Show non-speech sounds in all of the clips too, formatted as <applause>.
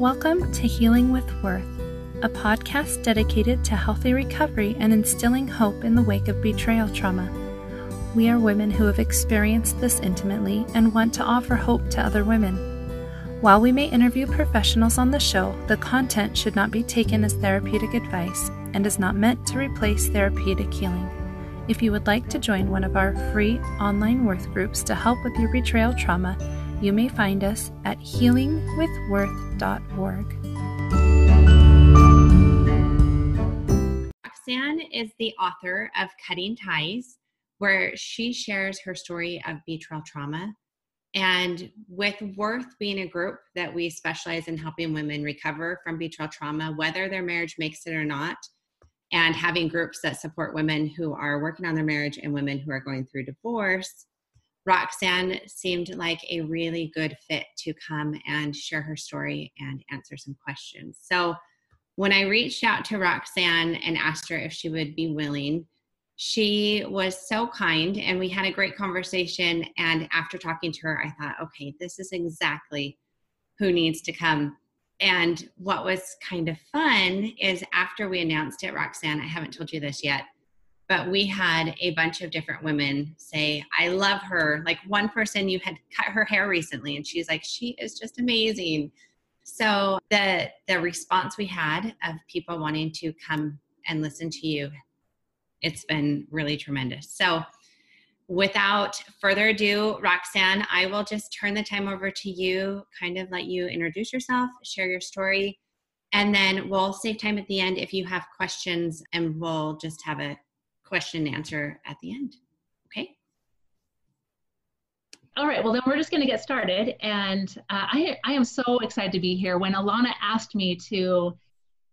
Welcome to Healing with Worth, a podcast dedicated to healthy recovery and instilling hope in the wake of betrayal trauma. We are women who have experienced this intimately and want to offer hope to other women. While we may interview professionals on the show, the content should not be taken as therapeutic advice and is not meant to replace therapeutic healing. If you would like to join one of our free online Worth groups to help with your betrayal trauma, you may find us at healingwithworth.org. Roxanne is the author of Cutting Ties, where she shares her story of betrayal trauma. And with Worth being a group that we specialize in helping women recover from betrayal trauma, whether their marriage makes it or not, and having groups that support women who are working on their marriage and women who are going through divorce, Roxanne seemed like a really good fit to come and share her story and answer some questions. So, when I reached out to Roxanne and asked her if she would be willing, she was so kind and we had a great conversation. And after talking to her, I thought, okay, this is exactly who needs to come. And what was kind of fun is after we announced it, Roxanne, I haven't told you this yet but we had a bunch of different women say i love her. Like one person you had cut her hair recently and she's like she is just amazing. So the the response we had of people wanting to come and listen to you it's been really tremendous. So without further ado roxanne i will just turn the time over to you kind of let you introduce yourself share your story and then we'll save time at the end if you have questions and we'll just have a question and answer at the end. Okay? All right, well, then we're just going to get started. And uh, I, I am so excited to be here. When Alana asked me to,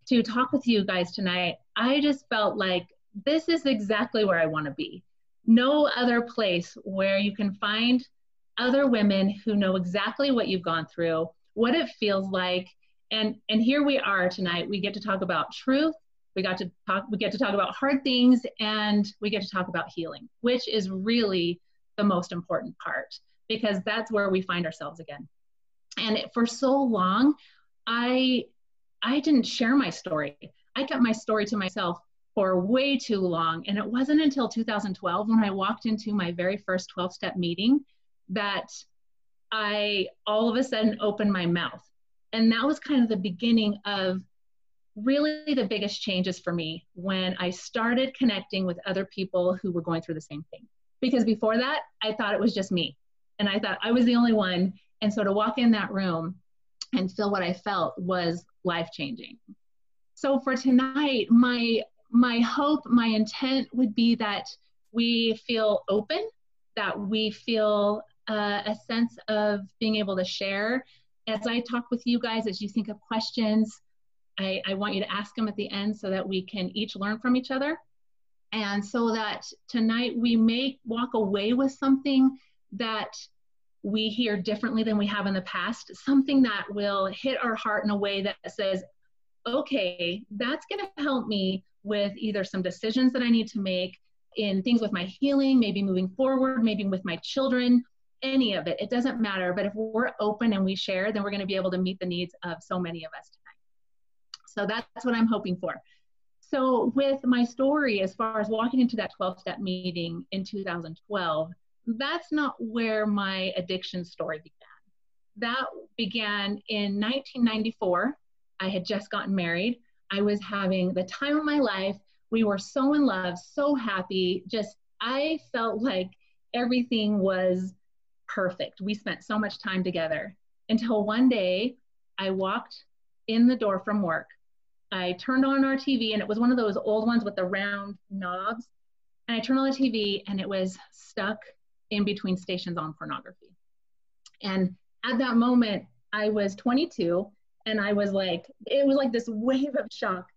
to talk with you guys tonight, I just felt like this is exactly where I want to be. No other place where you can find other women who know exactly what you've gone through, what it feels like. And, and here we are tonight. We get to talk about truth we got to talk we get to talk about hard things and we get to talk about healing which is really the most important part because that's where we find ourselves again. And for so long i i didn't share my story. I kept my story to myself for way too long. And it wasn't until 2012 when i walked into my very first 12 step meeting that i all of a sudden opened my mouth. And that was kind of the beginning of really the biggest changes for me when I started connecting with other people who were going through the same thing. Because before that, I thought it was just me. And I thought I was the only one. And so to walk in that room and feel what I felt was life changing. So for tonight, my my hope, my intent would be that we feel open, that we feel uh, a sense of being able to share. As I talk with you guys, as you think of questions, I, I want you to ask them at the end so that we can each learn from each other. And so that tonight we may walk away with something that we hear differently than we have in the past, something that will hit our heart in a way that says, okay, that's going to help me with either some decisions that I need to make in things with my healing, maybe moving forward, maybe with my children, any of it. It doesn't matter. But if we're open and we share, then we're going to be able to meet the needs of so many of us so that's what I'm hoping for. So with my story, as far as walking into that 12 step meeting in 2012, that's not where my addiction story began. That began in 1994. I had just gotten married. I was having the time of my life. We were so in love, so happy. Just, I felt like everything was perfect. We spent so much time together until one day I walked in the door from work I turned on our TV and it was one of those old ones with the round knobs. And I turned on the TV and it was stuck in between stations on pornography. And at that moment, I was 22 and I was like, it was like this <laughs> wave of shock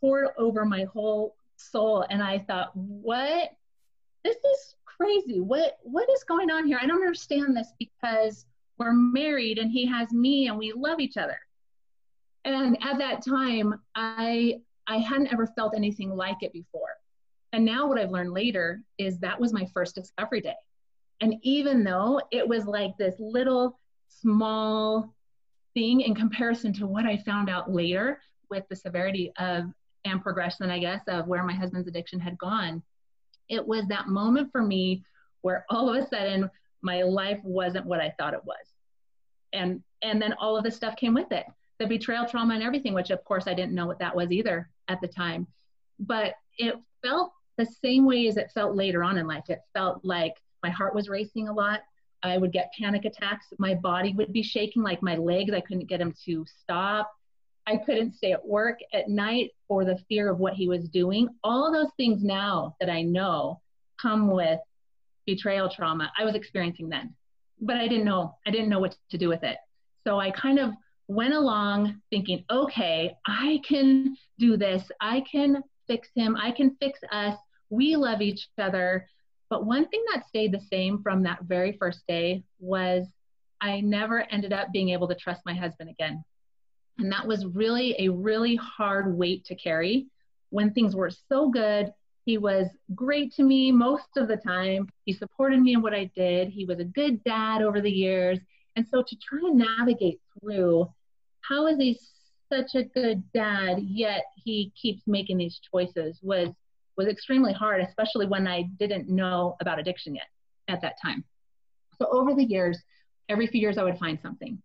poured over my whole soul. And I thought, what? This is crazy. What what is going on here? I don't understand this because we're married and he has me and we love each other and at that time i i hadn't ever felt anything like it before and now what i've learned later is that was my first discovery day and even though it was like this little small thing in comparison to what I found out later with the severity of and progression, I guess, of where my husband's addiction had gone. It was that moment for me where all of a sudden my life wasn't what I thought it was. And and then all of this stuff came with it. The betrayal trauma and everything, which of course I didn't know what that was either at the time. But it felt the same way as it felt later on in life. It felt like my heart was racing a lot. I would get panic attacks. My body would be shaking, like my legs, I couldn't get them to stop. I couldn't stay at work at night for the fear of what he was doing. All those things now that I know come with betrayal trauma. I was experiencing then, but I didn't know. I didn't know what to do with it. So I kind of went along thinking, okay, I can do this. I can fix him. I can fix us. We love each other. But one thing that stayed the same from that very first day was I never ended up being able to trust my husband again. And that was really a really hard weight to carry when things were so good. He was great to me most of the time. He supported me in what I did. He was a good dad over the years. And so to try and navigate through how is he such a good dad, yet he keeps making these choices was was extremely hard, especially when I didn't know about addiction yet at that time. So over the years, every few years I would find something.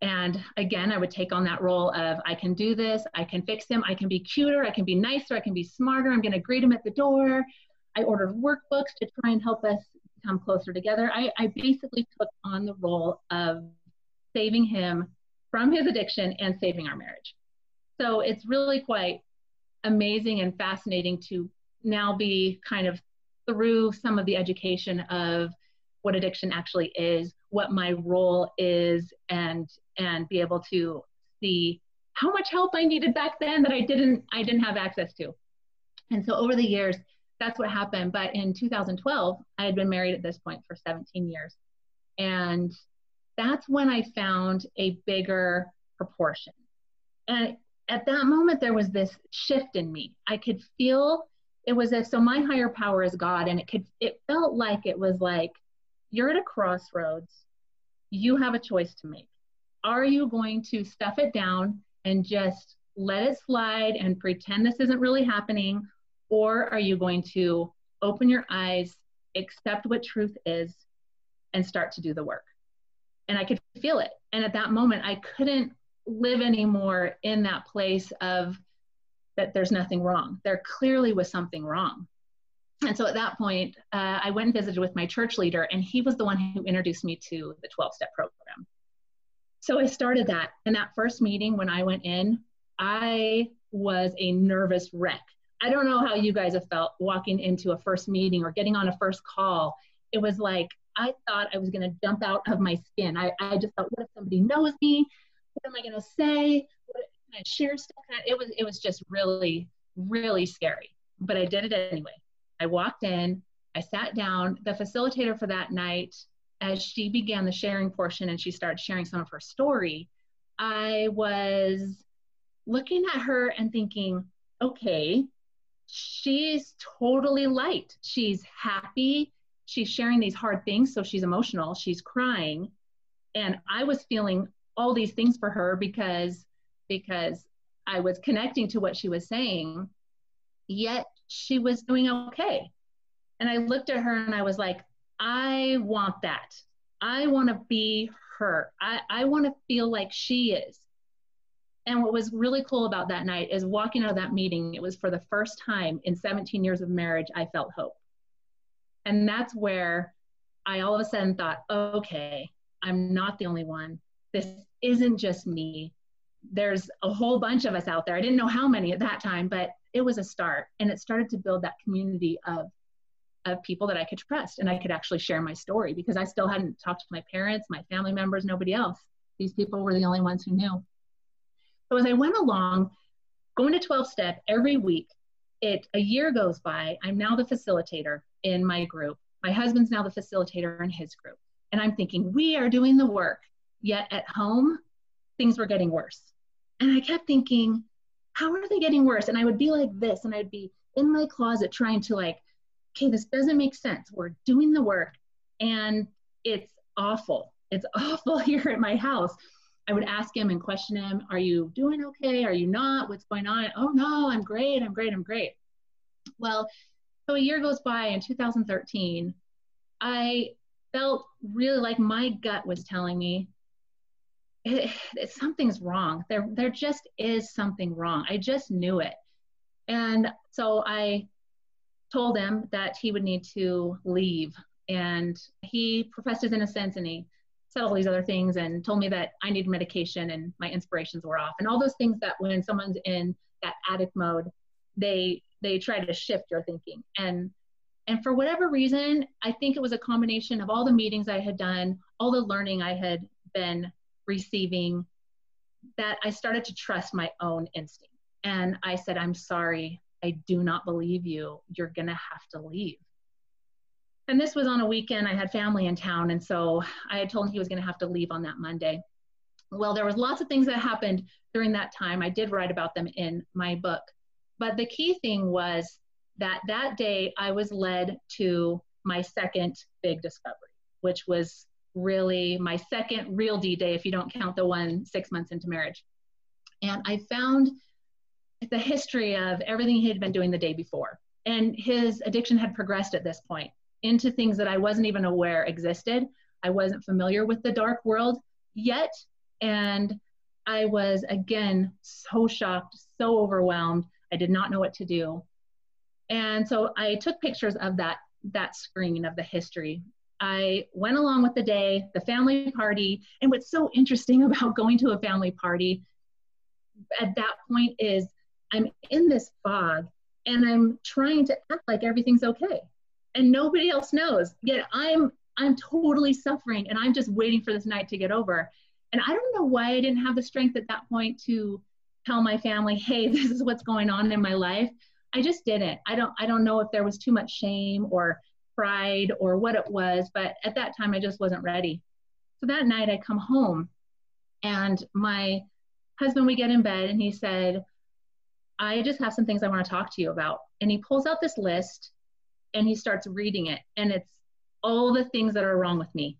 And again, I would take on that role of I can do this, I can fix him, I can be cuter, I can be nicer, I can be smarter, I'm going to greet him at the door. I ordered workbooks to try and help us come closer together. I, I basically took on the role of saving him from his addiction and saving our marriage. So it's really quite amazing and fascinating to now be kind of through some of the education of what addiction actually is, what my role is, and and be able to see how much help I needed back then that I didn't I didn't have access to. And so over the years, that's what happened. But in 2012, I had been married at this point for 17 years. And that's when I found a bigger proportion. And at that moment there was this shift in me. I could feel it was as so my higher power is god and it could it felt like it was like you're at a crossroads. You have a choice to make. Are you going to stuff it down and just let it slide and pretend this isn't really happening? Or are you going to open your eyes accept what truth is and start to do the work and i could feel it and at that moment i couldn't live anymore in that place of that there's nothing wrong. There clearly was something wrong. And so at that point, uh, I went and visited with my church leader, and he was the one who introduced me to the 12 step program. So I started that. In that first meeting, when I went in, I was a nervous wreck. I don't know how you guys have felt walking into a first meeting or getting on a first call. It was like I thought I was going to jump out of my skin. I, I just thought, what if somebody knows me? what am I going to say? What, can I share stuff? It was it was just really really scary, but I did it anyway. I walked in, I sat down. The facilitator for that night, as she began the sharing portion and she started sharing some of her story, I was looking at her and thinking, okay, she's totally light. She's happy. She's sharing these hard things, so she's emotional. She's crying. And I was feeling all these things for her because because I was connecting to what she was saying, yet she was doing okay. And I looked at her and I was like, I want that. I want to be her. I, I want to feel like she is. And what was really cool about that night is walking out of that meeting, it was for the first time in 17 years of marriage, I felt hope. And that's where I all of a sudden thought, okay, I'm not the only one this isn't just me. There's a whole bunch of us out there. I didn't know how many at that time, but it was a start. And it started to build that community of, of people that I could trust and I could actually share my story because I still hadn't talked to my parents, my family members, nobody else. These people were the only ones who knew. So as I went along, going to 12 step every week, it a year goes by. I'm now the facilitator in my group. My husband's now the facilitator in his group. And I'm thinking, we are doing the work. Yet at home, things were getting worse. And I kept thinking, how are they getting worse? And I would be like this, and I'd be in my closet trying to, like, okay, this doesn't make sense. We're doing the work, and it's awful. It's <laughs> awful here at my house. I would ask him and question him, Are you doing okay? Are you not? What's going on? Oh, no, I'm great. I'm great. I'm great. Well, so a year goes by in 2013. I felt really like my gut was telling me it, it, something's wrong. There, there just is something wrong. I just knew it. And so I told him that he would need to leave. And he professed his innocence and he said all these other things and told me that I needed medication and my inspirations were off. And all those things that when someone's in that addict mode, they they try to shift your thinking. And and for whatever reason, I think it was a combination of all the meetings I had done, all the learning I had been receiving, that I started to trust my own instinct. And I said, I'm sorry, I do not believe you. You're going to have to leave. And this was on a weekend. I had family in town. And so I had told him he was going to have to leave on that Monday. Well, there was lots of things that happened during that time. I did write about them in my book. But the key thing was that that day I was led to my second big discovery, which was really my second real D day, if you don't count the one six months into marriage. And I found the history of everything he had been doing the day before. And his addiction had progressed at this point into things that I wasn't even aware existed. I wasn't familiar with the dark world yet. And I was, again, so shocked, so overwhelmed. I did not know what to do. And so I took pictures of that that screen of the history. I went along with the day, the family party, and what's so interesting <laughs> about going to a family party at that point is I'm in this fog and I'm trying to act like everything's okay. And nobody else knows. Yet I'm I'm totally suffering and I'm just waiting for this night to get over. And I don't know why I didn't have the strength at that point to tell my family, "Hey, <laughs> this is what's going on in my life." I just didn't. I don't I don't know if there was too much shame or pride or what it was, but at that time I just wasn't ready. So that night I come home and my husband we get in bed and he said, "I just have some things I want to talk to you about." And he pulls out this list and he starts reading it and it's all the things that are wrong with me.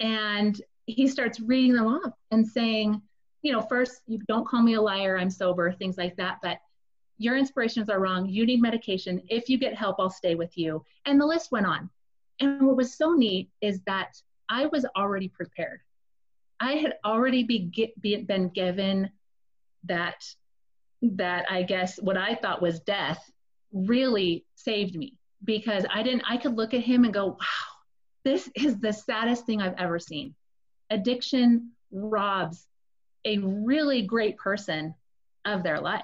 And he starts reading them off and saying, you know, first, you don't call me a liar, I'm sober, things like that. But your inspirations are wrong. You need medication. If you get help, I'll stay with you. And the list went on. And what was so neat is that I was already prepared. I had already be, be, been given that that I guess what I thought was death really saved me because I didn't I could look at him and go, "Wow, this is the saddest thing I've ever seen." Addiction robs a really great person of their life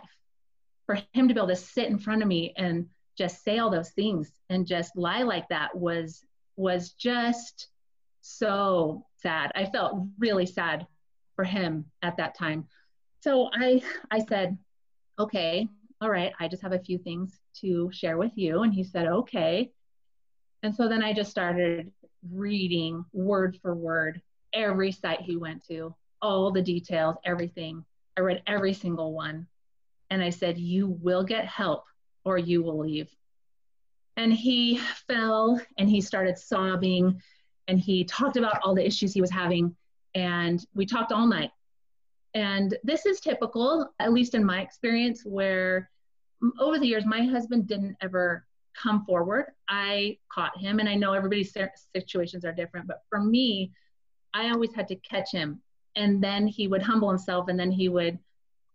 for him to be able to sit in front of me and just say all those things and just lie like that was was just so sad. I felt really sad for him at that time. So I I said, "Okay, all right, I just have a few things to share with you." And he said, "Okay." And so then I just started reading word for word every site he went to, all the details, everything. I read every single one and I said, You will get help or you will leave. And he fell and he started sobbing and he talked about all the issues he was having. And we talked all night. And this is typical, at least in my experience, where over the years, my husband didn't ever come forward. I caught him, and I know everybody's situations are different, but for me, I always had to catch him. And then he would humble himself, and then he would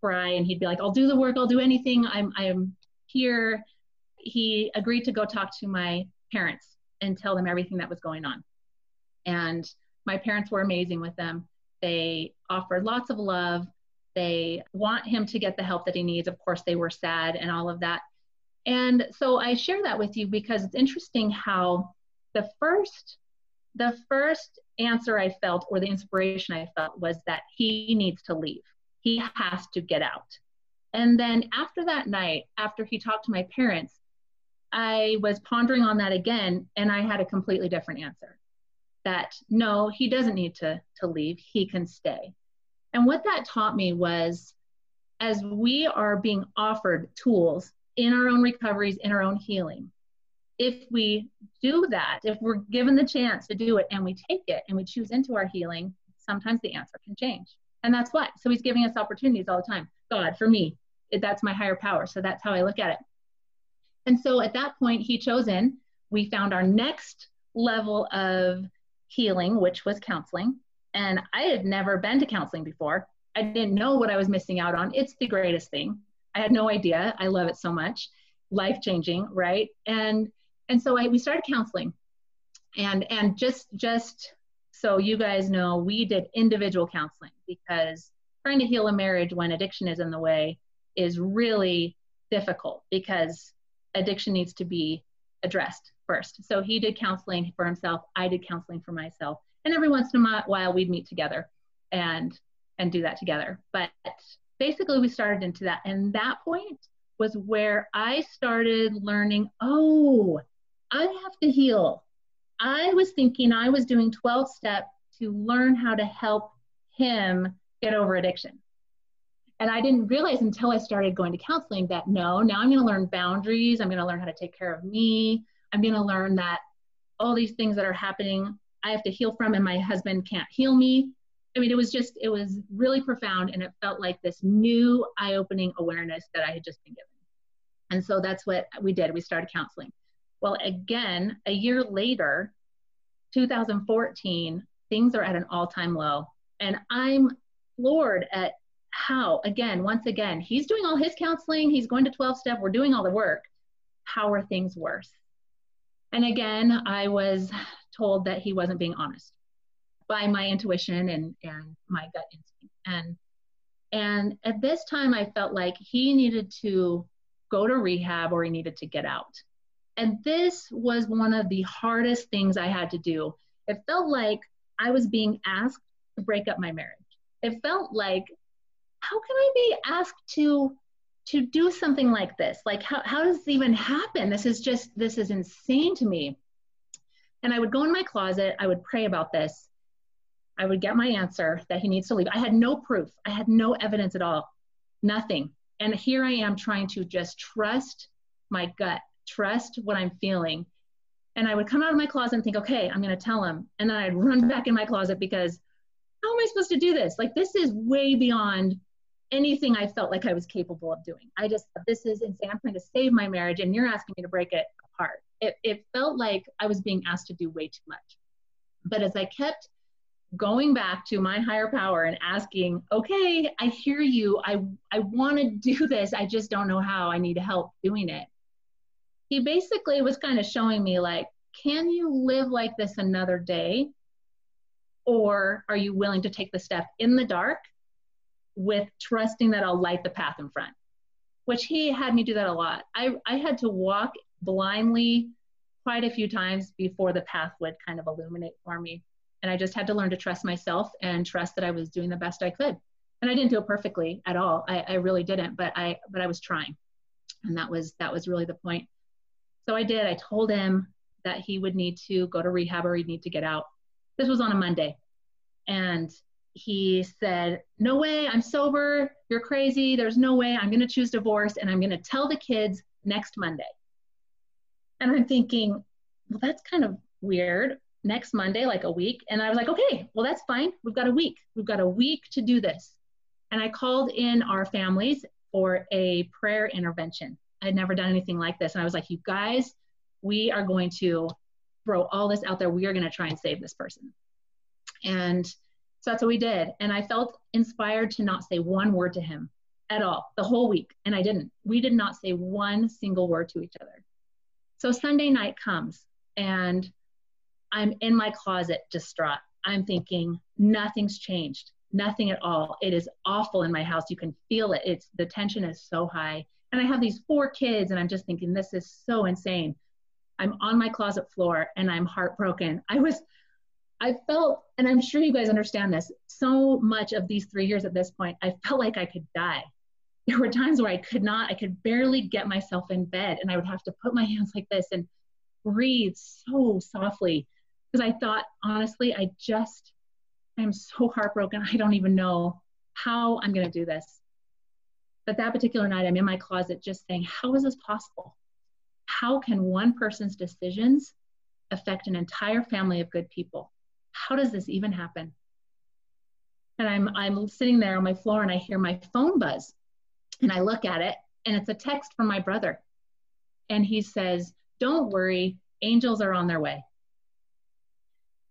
cry and he'd be like, I'll do the work, I'll do anything, I'm, I'm here. He agreed to go talk to my parents and tell them everything that was going on. And my parents were amazing with them. They offered lots of love. They want him to get the help that he needs. Of course, they were sad and all of that. And so I share that with you because it's interesting how the first the first answer I felt or the inspiration I felt was that he needs to leave he has to get out. And then after that night, after he talked to my parents, I was pondering on that again and I had a completely different answer that no, he doesn't need to, to leave, he can stay. And what that taught me was as we are being offered tools in our own recoveries, in our own healing, if we do that, if we're given the chance to do it and we take it and we choose into our healing, sometimes the answer can change. And that's what. So he's giving us opportunities all the time. God, for me, that's my higher power. So that's how I look at it. And so at that point, he chose in. We found our next level of healing, which was counseling. And I had never been to counseling before. I didn't know what I was missing out on. It's the greatest thing. I had no idea. I love it so much. Life changing, right? And and so I, we started counseling. And and just just so you guys know, we did individual counseling because trying to heal a marriage when addiction is in the way is really difficult because addiction needs to be addressed first. So he did counseling for himself, I did counseling for myself. And every once in a while we'd meet together and and do that together. But basically we started into that and that point was where I started learning, oh, I have to heal. I was thinking I was doing 12 step to learn how to help him get over addiction. And I didn't realize until I started going to counseling that no, now I'm going to learn boundaries. I'm going to learn how to take care of me. I'm going to learn that all these things that are happening, I have to heal from, and my husband can't heal me. I mean, it was just, it was really profound. And it felt like this new eye opening awareness that I had just been given. And so that's what we did. We started counseling. Well, again, a year later, 2014, things are at an all time low. And I'm floored at how, again, once again, he's doing all his counseling, he's going to 12 step, we're doing all the work. How are things worse? And again, I was told that he wasn't being honest by my intuition and, and my gut instinct. And and at this time I felt like he needed to go to rehab or he needed to get out. And this was one of the hardest things I had to do. It felt like I was being asked to break up my marriage. It felt like how can I be asked to to do something like this? Like how, how does this even happen? This is just this is insane to me. And I would go in my closet, I would pray about this. I would get my answer that he needs to leave. I had no proof. I had no evidence at all. Nothing. And here I am trying to just trust my gut, trust what I'm feeling. And I would come out of my closet and think, okay, I'm going to tell him. And then I'd run back in my closet because how am I supposed to do this? Like, this is way beyond anything I felt like I was capable of doing. I just, this is insane. I'm trying to save my marriage and you're asking me to break it apart. It, it felt like I was being asked to do way too much. But as I kept going back to my higher power and asking, okay, I hear you. I, I want to do this. I just don't know how. I need help doing it. He basically was kind of showing me, like, can you live like this another day? Or are you willing to take the step in the dark with trusting that I'll light the path in front, which he had me do that a lot. I, I had to walk blindly quite a few times before the path would kind of illuminate for me. And I just had to learn to trust myself and trust that I was doing the best I could. And I didn't do it perfectly at all. I, I really didn't, but I but I was trying. And that was that was really the point. So I did. I told him that he would need to go to rehab or he'd need to get out. This was on a Monday. And he said, No way, I'm sober. You're crazy. There's no way I'm going to choose divorce and I'm going to tell the kids next Monday. And I'm thinking, Well, that's kind of weird. Next Monday, like a week. And I was like, Okay, well, that's fine. We've got a week. We've got a week to do this. And I called in our families for a prayer intervention. I'd never done anything like this. And I was like, You guys, we are going to throw all this out there. We are going to try and save this person. And so that's what we did. And I felt inspired to not say one word to him at all the whole week. And I didn't. We did not say one single word to each other. So Sunday night comes and I'm in my closet distraught. I'm thinking nothing's changed, nothing at all. It is awful in my house. You can feel it. It's the tension is so high. And I have these four kids and I'm just thinking this is so insane. I'm on my closet floor and I'm heartbroken. I was I felt, and I'm sure you guys understand this, so much of these three years at this point, I felt like I could die. There were times where I could not, I could barely get myself in bed, and I would have to put my hands like this and breathe so softly because I thought, honestly, I just, I'm so heartbroken. I don't even know how I'm going to do this. But that particular night, I'm in my closet just saying, How is this possible? How can one person's decisions affect an entire family of good people? how does this even happen? And I'm I'm sitting there on my floor and I hear my phone buzz. And I look at it and it's a text from my brother. And he says, Don't worry, angels are on their way.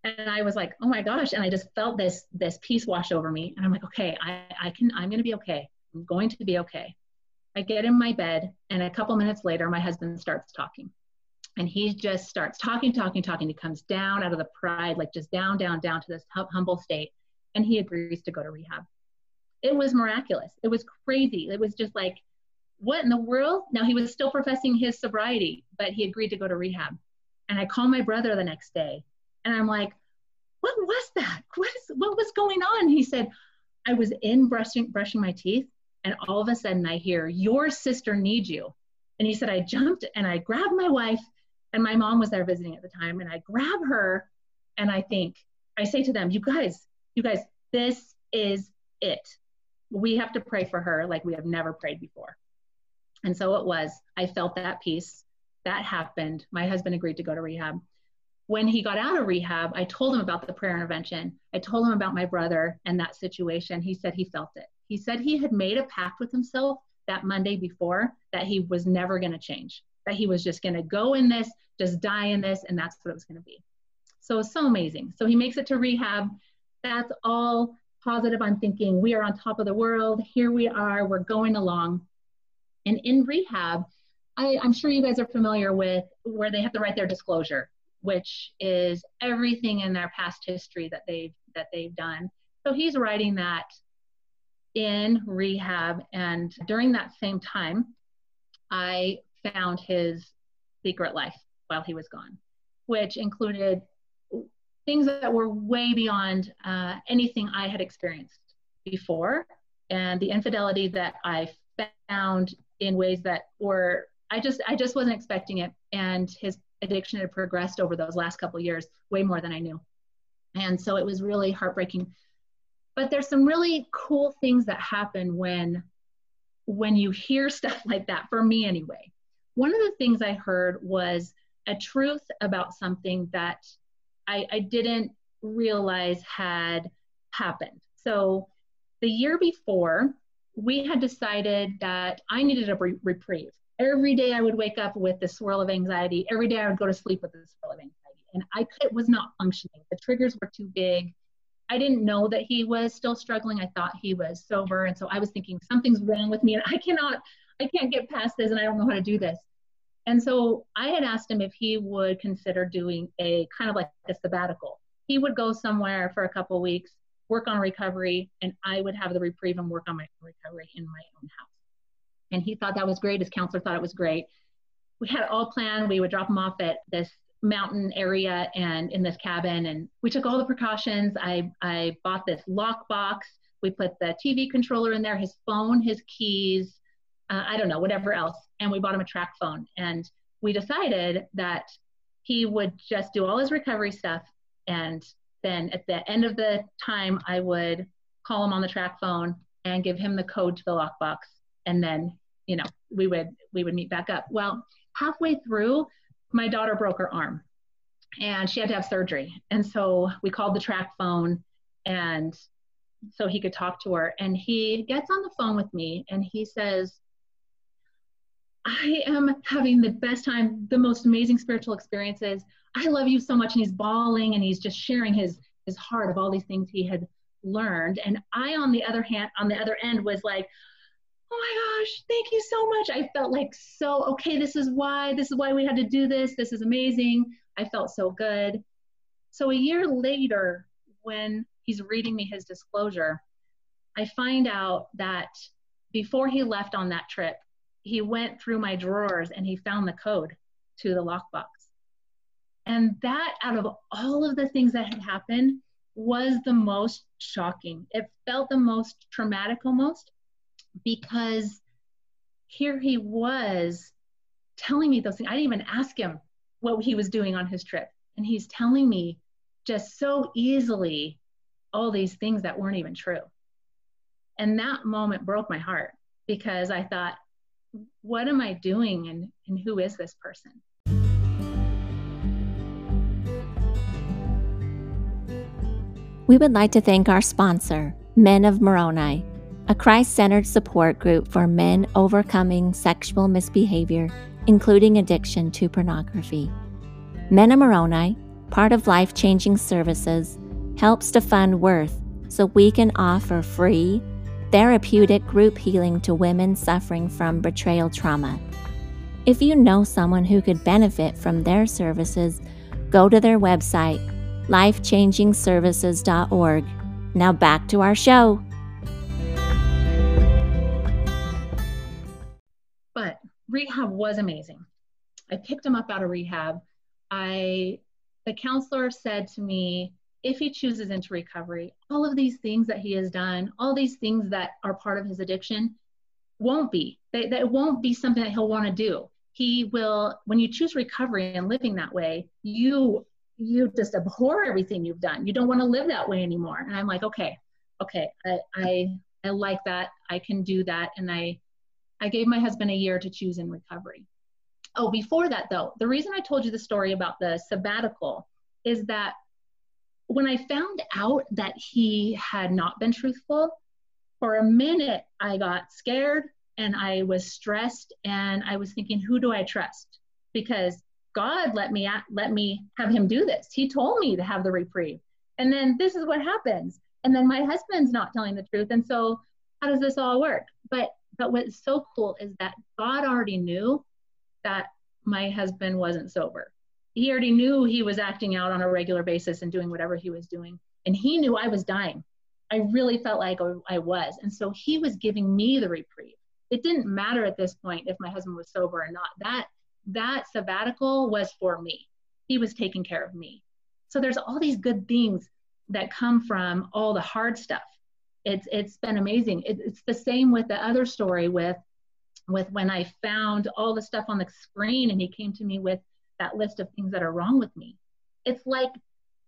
And I was like, oh my gosh. And I just felt this this peace wash over me. And I'm like, okay, I, I can, I'm gonna be okay. I'm going to be okay. I get in my bed, and a couple minutes later, my husband starts talking. And he just starts talking, talking, talking. He comes down out of the pride, like just down, down, down to this humble state. And he agrees to go to rehab. It was miraculous. It was crazy. It was just like, what in the world? Now he was still professing his sobriety, but he agreed to go to rehab. And I call my brother the next day and I'm like, what was that? What, is, what was going on? He said, I was in brushing, brushing my teeth and all of a sudden I hear, your sister needs you. And he said, I jumped and I grabbed my wife and my mom was there visiting at the time. And I grab her and I think, I say to them, you guys, you guys, this is it. We have to pray for her like we have never prayed before. And so it was. I felt that peace. That happened. My husband agreed to go to rehab. When he got out of rehab, I told him about the prayer intervention. I told him about my brother and that situation. He said he felt it. He said he had made a pact with himself that Monday before that he was never going to change, that he was just going to go in this, just die in this, and that's what it was going to be. So it's so amazing. So he makes it to rehab. That's all positive. I'm thinking we are on top of the world. Here we are. We're going along. And in rehab, I, I'm sure you guys are familiar with where they have to write their disclosure, which is everything in their past history that they've that they've done. So he's writing that in rehab, and during that same time, I found his secret life while he was gone, which included things that were way beyond uh, anything I had experienced before, and the infidelity that I found in ways that were I just I just wasn't expecting it, and his addiction had progressed over those last couple years way more than I knew, and so it was really heartbreaking. But there's some really cool things that happen when when you hear <laughs> stuff like that. For me, anyway, one of the things I heard was a truth about something that I, I didn't realize had happened. So the year before, we had decided that I needed a re- reprieve. Every day I would wake up with this swirl of anxiety. Every day I would go to sleep with this swirl of anxiety. And I could, was not functioning. The triggers were too big. I didn't know that he was still struggling. I thought he was sober. And so I was thinking something's wrong with me and I cannot, I can't get past this and I don't know how to do this. And so I had asked him if he would consider doing a kind of like a sabbatical. He would go somewhere for a couple weeks work on recovery, and I would have the reprieve and work on my recovery in my own house. And he thought that was great. His counselor thought it was great. We had all planned. We would drop him off at this mountain area and in this cabin, and we took all the precautions. I, I bought this lock box. We put the TV controller in there, his phone, his keys, uh, I don't know, whatever else. And we bought him a track phone. And we decided that he would just do all his recovery stuff and then at the end of the time, I would call him on the track phone and give him the code to the lockbox. And then, you know, we would we would meet back up. Well, halfway through, my daughter broke her arm and she had to have surgery. And so we called the track phone and so he could talk to her. And he gets on the phone with me and he says, I am having the best time, the most amazing spiritual experiences. I love you so much. And he's bawling and he's just sharing his his heart of all these things he had learned. And I, on the other hand, on the other end, was like, oh my gosh, thank you so much. I felt like so okay. This is why. This is why we had to do this. This is amazing. I felt so good. So a year later, when he's reading me his disclosure, I find out that before he left on that trip, he went through my drawers and he found the code to the lockbox. And that, out of all of the things that had happened, was the most shocking. It felt the most traumatic almost because here he was telling me those things. I didn't even ask him what he was doing on his trip. And he's telling me just so easily all these things that weren't even true. And that moment broke my heart because I thought, what am I doing and, and who is this person? We would like to thank our sponsor, Men of Moroni, a Christ centered support group for men overcoming sexual misbehavior, including addiction to pornography. Men of Moroni, part of life changing services, helps to fund Worth so we can offer free, therapeutic group healing to women suffering from betrayal trauma. If you know someone who could benefit from their services, go to their website, lifechangingservices.org. Now back to our show. Rehab was amazing. I picked him up out of rehab. I the counselor said to me, if he chooses into recovery, all of these things that he has done, all these things that are part of his addiction, won't be. They, that won't be something that he'll want to do. He will, when you choose recovery and living that way, you you just abhor everything you've done. You don't want to live that way anymore. And I'm like, okay, okay, I I, I like that. I can do that. And I I gave my husband a year to choose in recovery. Oh, before that though, the reason I told you the story about the sabbatical is that when I found out that he had not been truthful, for a minute I got scared and I was stressed and I was thinking, who do I trust? Because God let me let me have him do this. He told me to have the reprieve. And then this is what happens. And then my husband's not telling the truth. And so how does this all work? But but what's so cool is that God already knew that my husband wasn't sober he already knew he was acting out on a regular basis and doing whatever he was doing. And he knew I was dying. I really felt like I was. And so he was giving me the reprieve. It didn't matter at this point if my husband was sober or not. That that sabbatical was for me. He was taking care of me. So there's all these good things that come from all the hard stuff. It's it's been amazing. It, it's the same with the other story with with when I found all the stuff on the screen and he came to me with that list of things that are wrong with me. It's like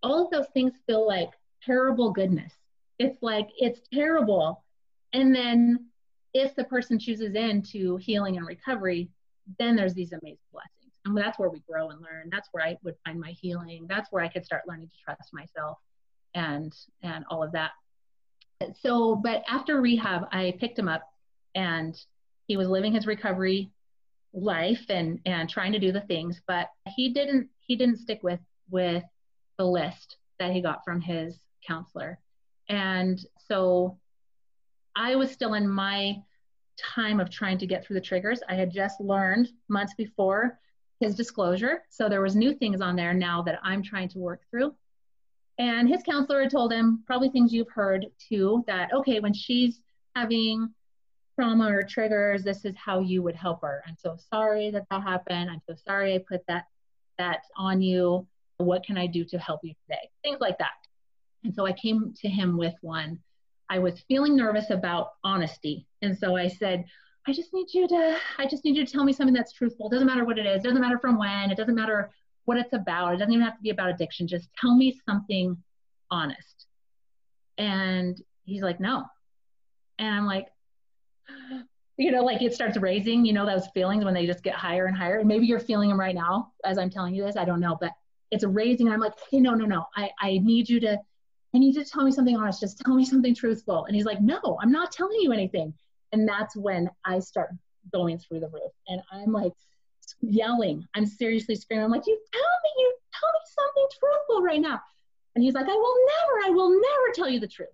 all of those things feel like terrible goodness. It's like it's terrible. And then if the person chooses into healing and recovery, then there's these amazing blessings. And that's where we grow and learn. That's where I would find my healing. That's where I could start learning to trust myself and and all of that. So, but after rehab, I picked him up and he was living his recovery life and and trying to do the things but he didn't he didn't stick with with the list that he got from his counselor. And so i was still in my time of trying to get through the triggers. I had just learned months before his disclosure. So there was new things on there now that i'm trying to work through and his counselor had told him probably things you've heard too that okay when she's having trauma or triggers, this is how you would help her. I'm so sorry that that happened. I'm so sorry I put that that on you. What can I do to help you today? Things like that. And so I came to him with one. I was feeling nervous about honesty. And so I said, I just need you to I just need you to tell me something that's truthful. It doesn't matter what it is. It doesn't matter from when. It doesn't matter what it's about. It doesn't even have to be about addiction. Just tell me something honest. And he's like, "No." And I'm like, <gasps> you know, like it starts raising, you know, those feelings when they just get higher and higher. And maybe you're feeling them right now as I'm telling you this. I don't know, but it's raising. And I'm like, hey, no, no, no. I, I need you to, I need you to tell me something honest. Just tell me something truthful. And he's like, no, I'm not telling you anything. And that's when I start going through the roof. And I'm like yelling. I'm seriously screaming. I'm like, you tell me, you tell me something truthful right now. And he's like, I will never, I will never tell you the truth.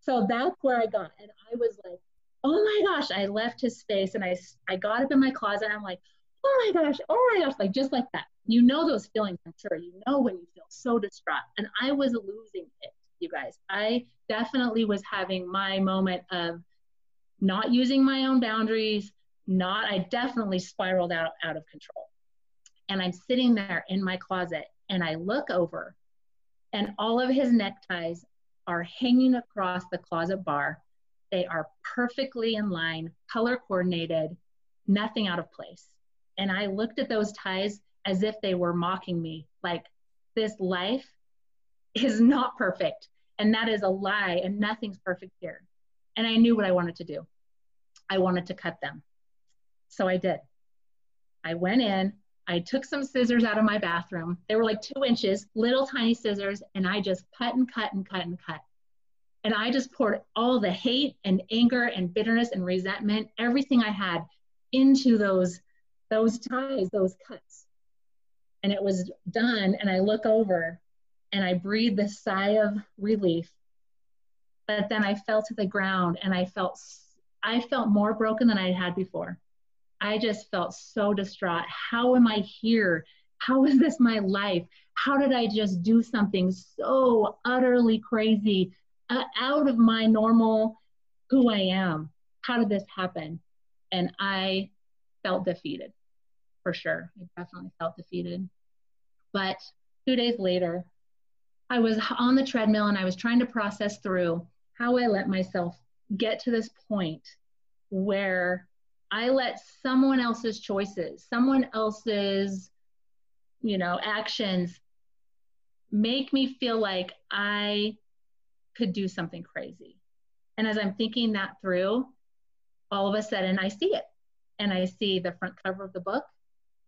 So that's where I got. And I was like, oh my gosh, I left his space and I, I got up in my closet. I'm like, oh my gosh, oh my gosh, like just like that. You know those feelings, I'm sure. You know when you feel so distraught. And I was losing it, you guys. I definitely was having my moment of not using my own boundaries, not, I definitely spiraled out, out of control. And I'm sitting there in my closet and I look over and all of his neckties are hanging across the closet bar they are perfectly in line, color coordinated, nothing out of place. And I looked at those ties as if they were mocking me, like, this life is not perfect. And that is a lie, and nothing's perfect here. And I knew what I wanted to do. I wanted to cut them. So I did. I went in, I took some scissors out of my bathroom. They were like two inches, little tiny scissors, and I just cut and cut and cut and cut. And I just poured all the hate and anger and bitterness and resentment, everything I had into those those ties, those cuts. And it was done and I look over and I breathe this sigh of relief. But then I fell to the ground and I felt I felt more broken than I had before. I just felt so distraught. How am I here? How is this my life? How did I just do something so utterly crazy, uh, out of my normal who I am? How did this happen? And I felt defeated for sure. I definitely felt defeated. But two days later, I was on the treadmill and I was trying to process through how I let myself get to this point where I let someone else's choices, someone else's, you know, actions make me feel like I could do something crazy. And as I'm thinking that through, all of a sudden I see it. And I see the front cover of the book.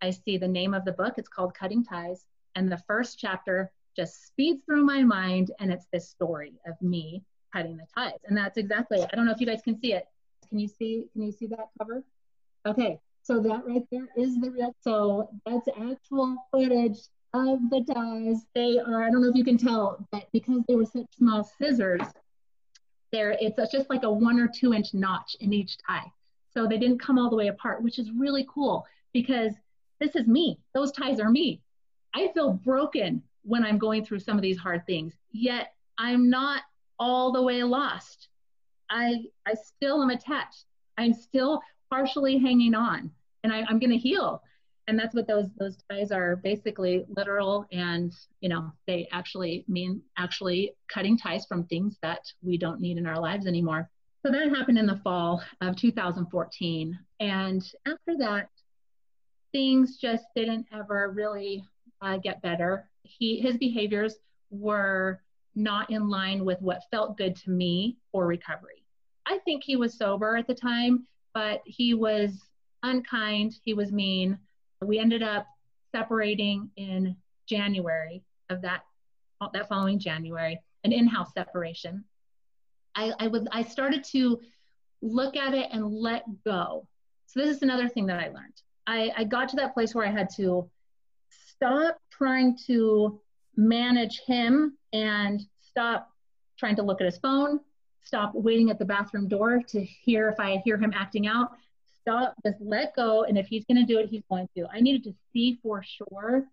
I see the name of the book. It's called Cutting Ties. And the first chapter just speeds through my mind. And it's this story of me cutting the ties. And that's exactly it. I don't know if you guys can see it. Can you see, can you see that cover? Okay, so that right there is the real, so that's actual footage of the ties. They are, I don't know if you can tell, but because they were such small scissors, there it's just like a one or two inch notch in each tie. So they didn't come all the way apart, which is really cool because this is me. Those ties are me. I feel broken when I'm going through some of these hard things, yet I'm not all the way lost. I I still am attached. I'm still partially hanging on and I, I'm going to heal. And that's what those those ties are basically literal and you know they actually mean actually cutting ties from things that we don't need in our lives anymore. So that happened in the fall of 2014. And after that, things just didn't ever really uh, get better. He his behaviors were not in line with what felt good to me for recovery. I think he was sober at the time, but he was unkind, he was mean. We ended up separating in January of that that following January, an in-house separation. I, I was I started to look at it and let go. So this is another thing that I learned. I, I got to that place where I had to stop trying to manage him and stop trying to look at his phone, stop waiting at the bathroom door to hear if I hear him acting out. Stop, just let go. And if he's going to do it, he's going to. I needed to see for sure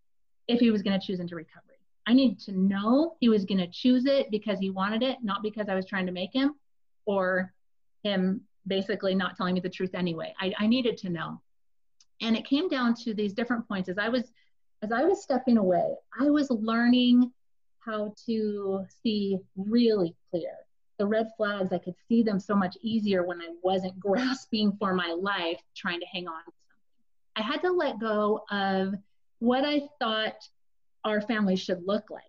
if he was going to choose into recovery. I needed to know he was going to choose it because he wanted it, not because I was trying to make him or him basically not telling me the truth anyway. I, I needed to know. And it came down to these different points as I was as I was stepping away, I was learning how to see really clear the red flags, I could see them so much easier when I wasn't <laughs> grasping for my life, trying to hang on to something. I had to let go of what I thought our family should look like.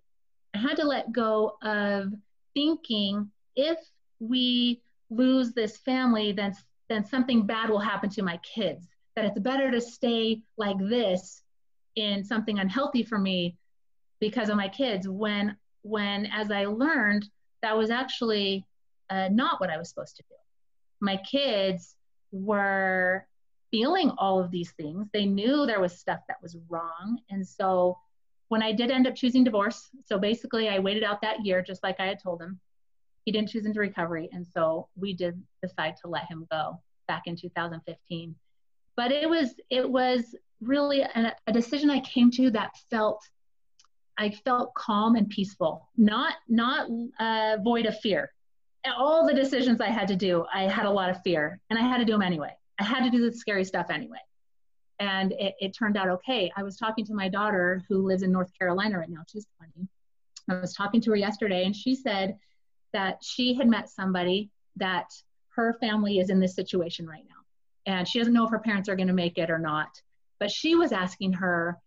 I had to let go of thinking if we lose this family, then, then something bad will happen to my kids. That it's better to stay like this in something unhealthy for me because of my kids when when as i learned that was actually uh, not what I was supposed to do. My kids were feeling all of these things. They knew there was stuff that was wrong. And so when I did end up choosing divorce, so basically I waited out that year just like I had told him. He didn't choose into recovery. And so we did decide to let him go back in 2015. But it was it was really a, a decision I came to that felt I felt calm and peaceful, not not uh, void of fear. All the decisions I had to do, I had a lot of fear, and I had to do them anyway. I had to do the scary stuff anyway, and it, it turned out okay. I was talking to my daughter who lives in North Carolina right now. She's 20. I was talking to her yesterday, and she said that she had met somebody that her family is in this situation right now, and she doesn't know if her parents are going to make it or not. But she was asking her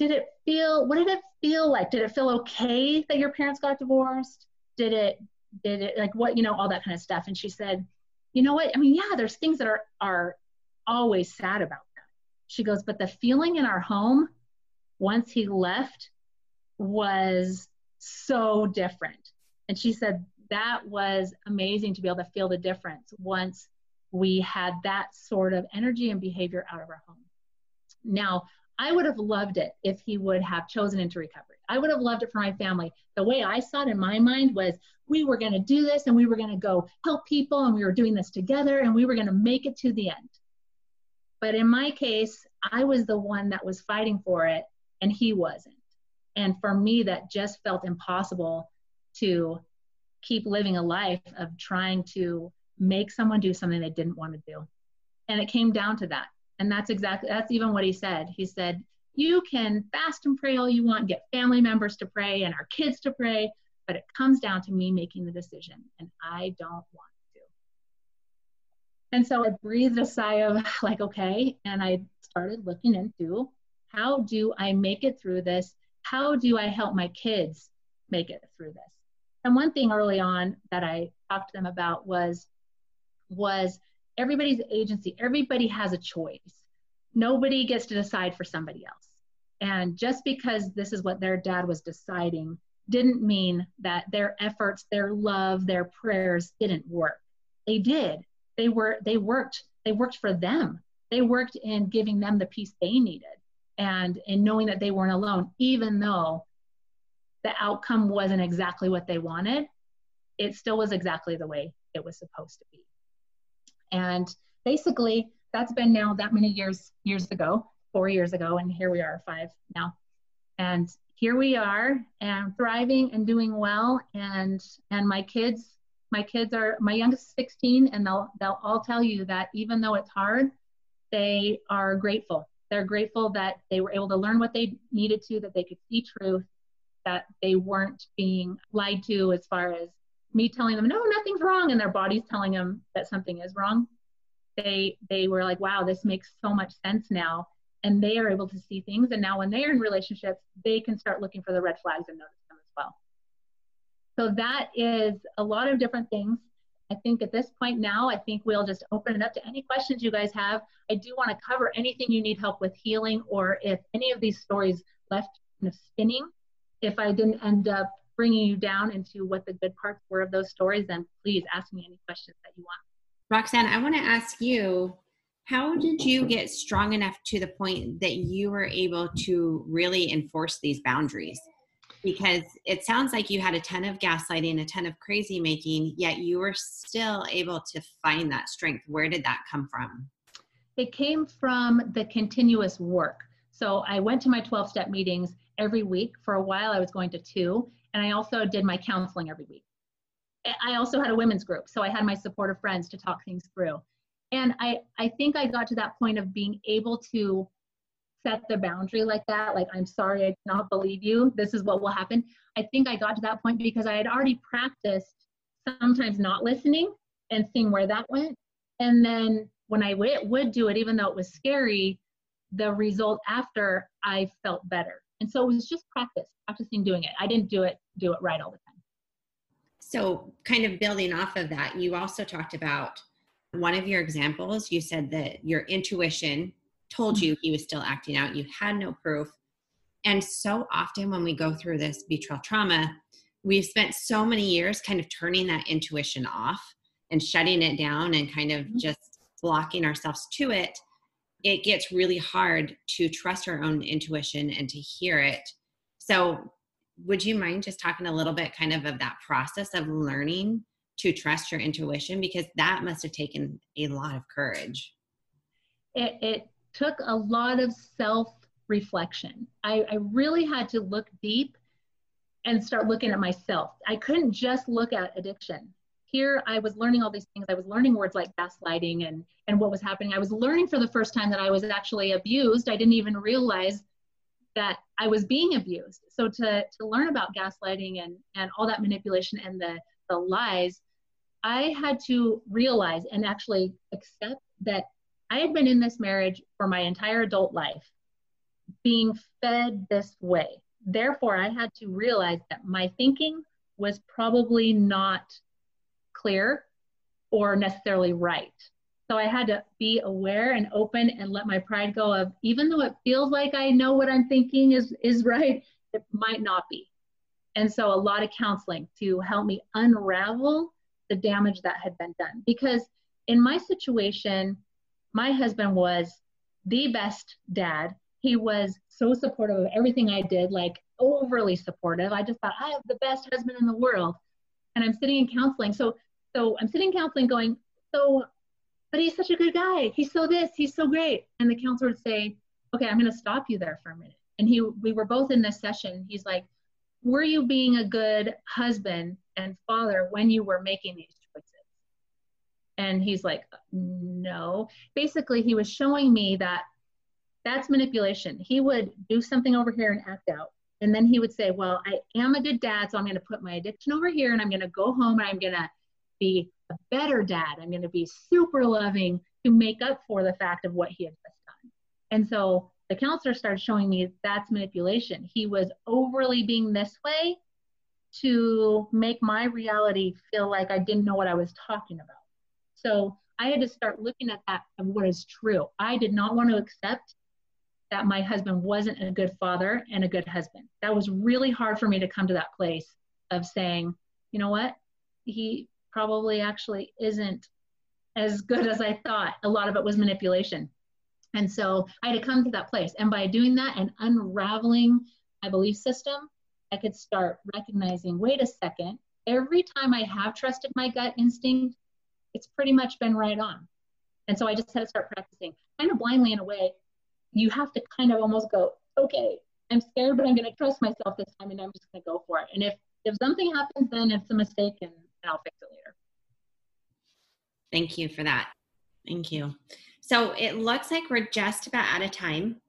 did it feel what did it feel like? Did it feel okay that your parents got divorced? Did it did it like what you know all that kind of stuff? And she said you know what? I mean yeah there's things that are are always sad about that she goes but the feeling in our home once he left was so different. And she said that was amazing to be able to feel the difference once we had that sort of energy and behavior out of our home. Now, I would have loved it if he would have chosen into recovery. I would have loved it for my family. The way I saw it in my mind was we were going to do this and we were going to go help people and we were doing this together and we were going to make it to the end. But in my case, I was the one that was fighting for it and he wasn't. And for me, that just felt impossible to keep living a life of trying to make someone do something they didn't want to do. And it came down to that. And that's exactly, that's even what he said. He said, you can fast and pray all you want, get family members to pray and our kids to pray, but it comes down to me making the decision, and I don't want to. And so I breathed a sigh of <laughs> like, okay, and I started looking into how do I make it through this? How do I help my kids make it through this? And one thing early on that I talked to them about was was everybody's agency. Everybody has a choice. Nobody gets to decide for somebody else. And just because this is what their dad was deciding didn't mean that their efforts, their love, their prayers didn't work. They did. They were they worked. They worked for them. They worked in giving them the peace they needed and in knowing that they weren't alone, even though the outcome wasn't exactly what they wanted, it still was exactly the way it was supposed to be. And basically, that's been now that many years years ago, four years ago, and here we are, five now. And here we are, and thriving and doing well. And and my kids, my kids are my youngest 16, and they'll they'll all tell you that even though it's hard, they are grateful. They're grateful that they were able to learn what they needed to, that they could see truth, that they weren't being lied to as far as me telling them no nothing's wrong and their body's telling them that something is wrong they they were like wow this makes so much sense now. And they are able to see things and now when they're in relationships they can start looking for the red flags and notice them as well. So that is a lot of different things. I think at this point now i think we'll just open it up to any questions you guys have. I do want to cover anything you need help with healing or if any of these stories left kind of spinning. If i didn't end up bringing you down into what the good parts were of those stories, then please ask me any questions that you want. Roxanne, I want to ask you how did you get strong enough to the point that you were able to really enforce these boundaries? Because it sounds like you had a ton of gaslighting, a ton of crazy making, yet you were still able to find that strength. Where did that come from? It came from the continuous work. So I went to my 12 step meetings every week. For a while, I was going to two. And I also did my counseling every week. I also had a women's group, so I had my supportive friends to talk things through. And I, I think I got to that point of being able to set the boundary like that, like, I'm sorry, I cannot believe you. This is what will happen. I think I got to that point because I had already practiced sometimes not listening and seeing where that went. And then when I w- would do it, even though it was scary, the result after I felt better. And so it was just practice, practicing doing it. I didn't do it, do it right all the time. So, kind of building off of that, you also talked about one of your examples. You said that your intuition told mm-hmm. you he was still acting out, you had no proof. And so often when we go through this betrayal trauma, we've spent so many years kind of turning that intuition off and shutting it down and kind of mm-hmm. just blocking ourselves to it it gets really hard to trust our own intuition and to hear it. So, would you mind just talking a little bit kind of of that process of learning to trust your intuition? Because that must have taken a lot of courage. It, it took a lot of self reflection. I, I really had to look deep and start looking at myself. I couldn't just look at addiction here I was learning all these things. I was learning words like gaslighting and, and what was happening. I was learning for the first time that I was actually abused. I didn't even realize that I was being abused. So to, to learn about gaslighting and, and all that manipulation and the, the lies, I had to realize and actually accept that I had been in this marriage for my entire adult life, being fed this way. Therefore, I had to realize that my thinking was probably not clear or necessarily right. So I had to be aware and open and let my pride go of even though it feels like I know what I'm thinking is is <laughs> right, it might not be. And so a lot of counseling to help me unravel the damage that had been done. Because in my situation, my husband was the best dad. He was so supportive of everything I did, like overly supportive. I just thought I have the best husband in the world. And I'm sitting in counseling. So so I'm sitting in counseling going, so but he's such a good guy. He's so this, he's so great. And the counselor would say, Okay, I'm gonna stop you there for a minute. And he we were both in this session. He's like, Were you being a good husband and father when you were making these choices? And he's like, No. Basically, he was showing me that that's manipulation. He would do something over here and act out. And then he would say, Well, I am a good dad, so I'm going to put my addiction over here and I'm going to go home and I'm going to be a better dad. I'm going to be super loving to make up for the fact of what he had just done. And so the counselor started showing me that's manipulation. He was overly being this way to make my reality feel like I didn't know what I was talking about. So I had to start looking at that of what is true. I did not want to accept that my husband wasn't a good father and a good husband. That was really hard for me to come to that place of saying, you know what? He probably actually isn't as good as I thought. A lot of it was manipulation. And so I had to come to that place. And by doing that and unraveling my belief system, I could start recognizing wait a second, every time I have trusted my gut instinct, it's pretty much been right on. And so I just had to start practicing kind of blindly in a way. You have to kind of almost go, okay, I'm scared, but I'm going to trust myself this time and I'm just going to go for it. And if, if something happens, then it's a mistake and, and I'll fix it later. Thank you for that. Thank you. So it looks like we're just about out of time.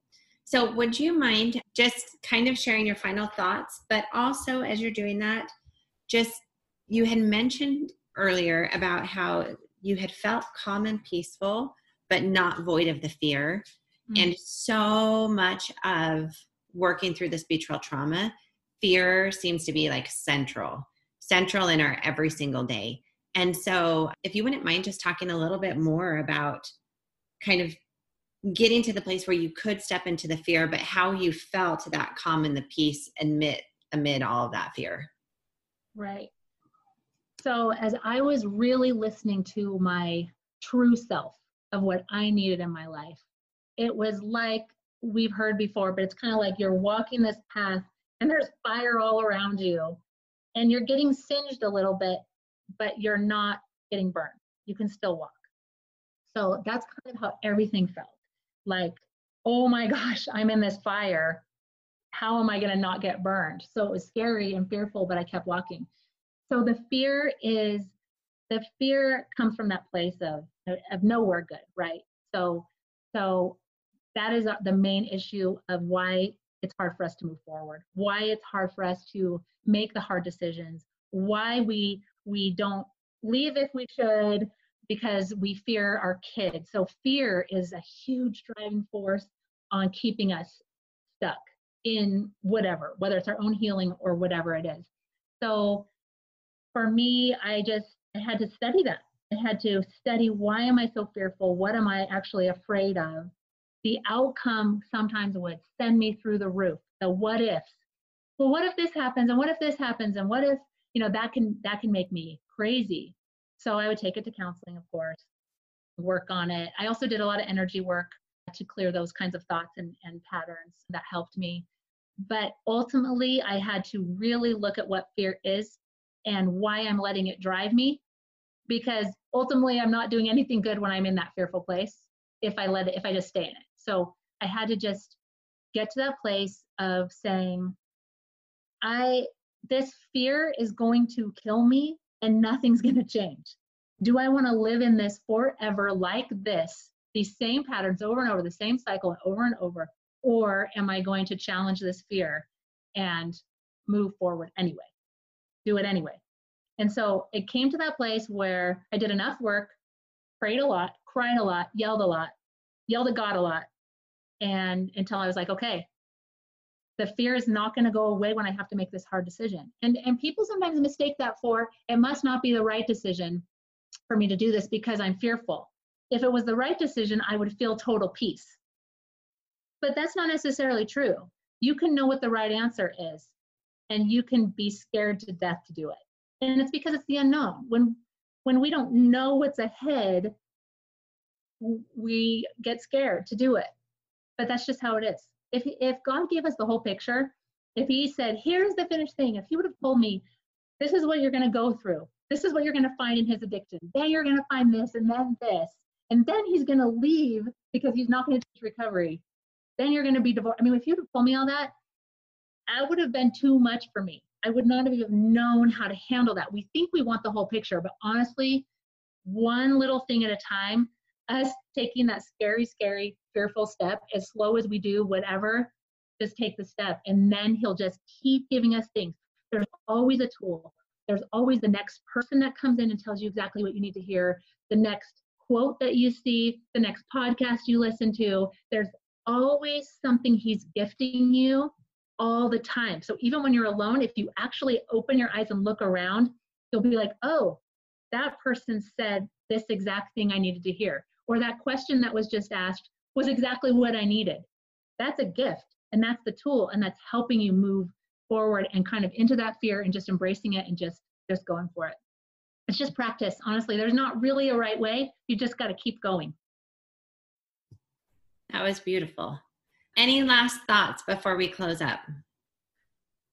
So would you mind just kind of sharing your final thoughts, but also as you're doing that, just you had mentioned earlier about how you had felt calm and peaceful, but not void of the fear. Mm-hmm. And so much of working through this betrayal trauma, fear seems to be like central, central in our every single day. And so, if you wouldn't mind just talking a little bit more about kind of getting to the place where you could step into the fear, but how you felt to that calm and the peace amid amid all of that fear. Right. So as I was really listening to my true self of what I needed in my life, it was like we've heard before, but it's kind of like you're walking this path and there's fire all around you and you're getting singed a little bit, but you're not getting burned. You can still walk. So that's kind of how everything felt. Like, oh my <laughs> gosh, I'm in this fire. How am I going to not get burned? So it was scary and fearful, but I kept walking. So the fear is the fear comes from that place of of nowhere good, right? So so that is uh, the main issue of why it's hard for us to move forward, why it's hard for us to make the hard decisions, why we we don't leave if we should because we fear our kids. So fear is a huge driving force on keeping us stuck in whatever, whether it's our own healing or whatever it is. So for me, I just I had to study that. I had to study why am I so fearful? What am I actually afraid of? The outcome sometimes would send me through the roof. The what ifs. Well, what if this happens? And what if this happens? And what if, you know, that can that can make me crazy. So I would take it to counseling, of course, work on it. I also did a lot of energy work to clear those kinds of thoughts and, and patterns that helped me. But ultimately, I had to really look at what fear is and why I'm letting it drive me because ultimately I'm not doing anything good when I'm in that fearful place if I let it if I just stay in it. So I had to just get to that place of saying I this fear is going to kill me and nothing's <laughs> going to change. Do I want to live in this forever like this, these same patterns over and over, the same cycle over and over? Or am I going to challenge this fear and move forward anyway? do it anyway. And so it came to that place where I did enough work, prayed a lot, cried a lot, yelled a lot, yelled at God a lot. And until I was like, okay, the fear is not going to go away when I have to make this hard decision. And and people sometimes mistake that for it must not be the right decision for me to do this because I'm fearful. If it was the right decision, I would feel total peace. But that's not necessarily true. You can know what the right answer is and you can be scared to death to do it. And it's because it's the unknown. When when we don't know what's ahead, we get scared to do it. But that's just how it is. If if God gave us the whole picture, if he said, "Here's the finished thing," if he would have told me, "This is what you're going to go through. This is what you're going to find in his addiction. Then you're going to find this and then this." And then he's going to leave because he's not going to teach recovery. Then you're going to be divorced. I mean, if you'd have told me all that, that would have been too much for me. I would not have known how to handle that. We think we want the whole picture, but honestly, one little thing at a time, us taking that scary, scary, fearful step as slow as we do, whatever, just take the step. And then he'll just keep giving us things. There's always a tool. There's always the next person that comes in and tells you exactly what you need to hear, the next quote that you see, the next podcast you listen to. There's always something he's gifting you all the time. So even when you're alone, if you actually open your eyes and look around, you'll be like, oh, that person said this exact thing I needed to hear. Or that question that was just asked was exactly what I needed. That's a gift and that's the tool and that's helping you move forward and kind of into that fear and just embracing it and just just going for it. It's just practice. Honestly, there's not really a right way. You just got to keep going. That was beautiful. Any last thoughts before we close up?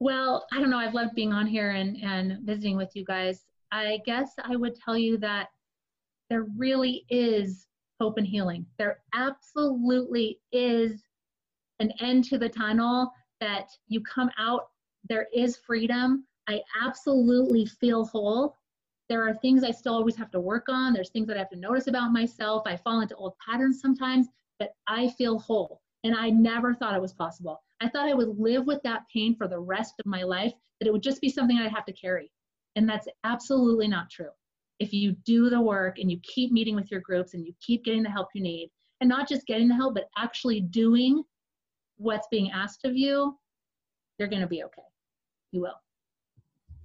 Well, I don't know. I've loved being on here and, and visiting with you guys. I guess I would tell you that there really is hope and healing. There absolutely is an end to the tunnel that you come out, there is freedom. I absolutely feel whole. There are things I still always have to work on. There's things that I have to notice about myself. I fall into old patterns sometimes, but I feel whole. And I never thought it was possible. I thought I would live with that pain for the rest of my life, that it would just be something I'd have to carry. And that's absolutely not true. If you do the work and you keep meeting with your groups and you keep getting the help you need, and not just getting the help, but actually doing what's being asked of you, you're going to be okay. You will.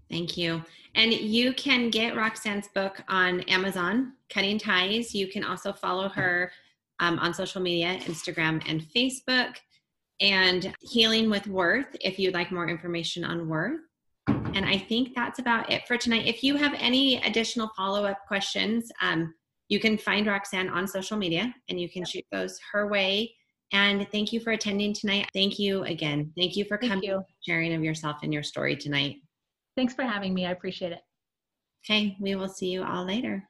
Thank you. And you can get Roxanne's book on Amazon, Cutting Ties. You can also follow her um, on social media, Instagram and Facebook, and Healing with Worth if you'd like more information on Worth. And I think that's about it for tonight. If you have any additional follow up questions, um, you can find Roxanne on social media and you can shoot those her way. And thank you for attending tonight. Thank you again. Thank you for Thank coming, you. sharing of yourself and your story tonight. Thanks for having me. I appreciate it. Okay, we will see you all later.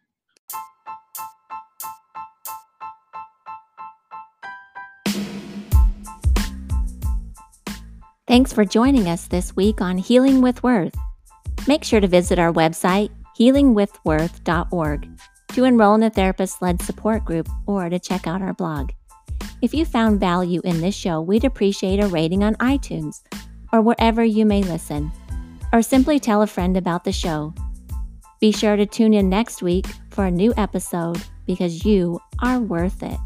Thanks for joining us this week on Healing with Worth. Make sure to visit our website, healingwithworth.org, to enroll in a therapist led support group or to check out our blog. If you found value in this show, we'd appreciate a rating on iTunes or wherever you may listen, or simply tell a friend about the show. Be sure to tune in next week for a new episode because you are worth it.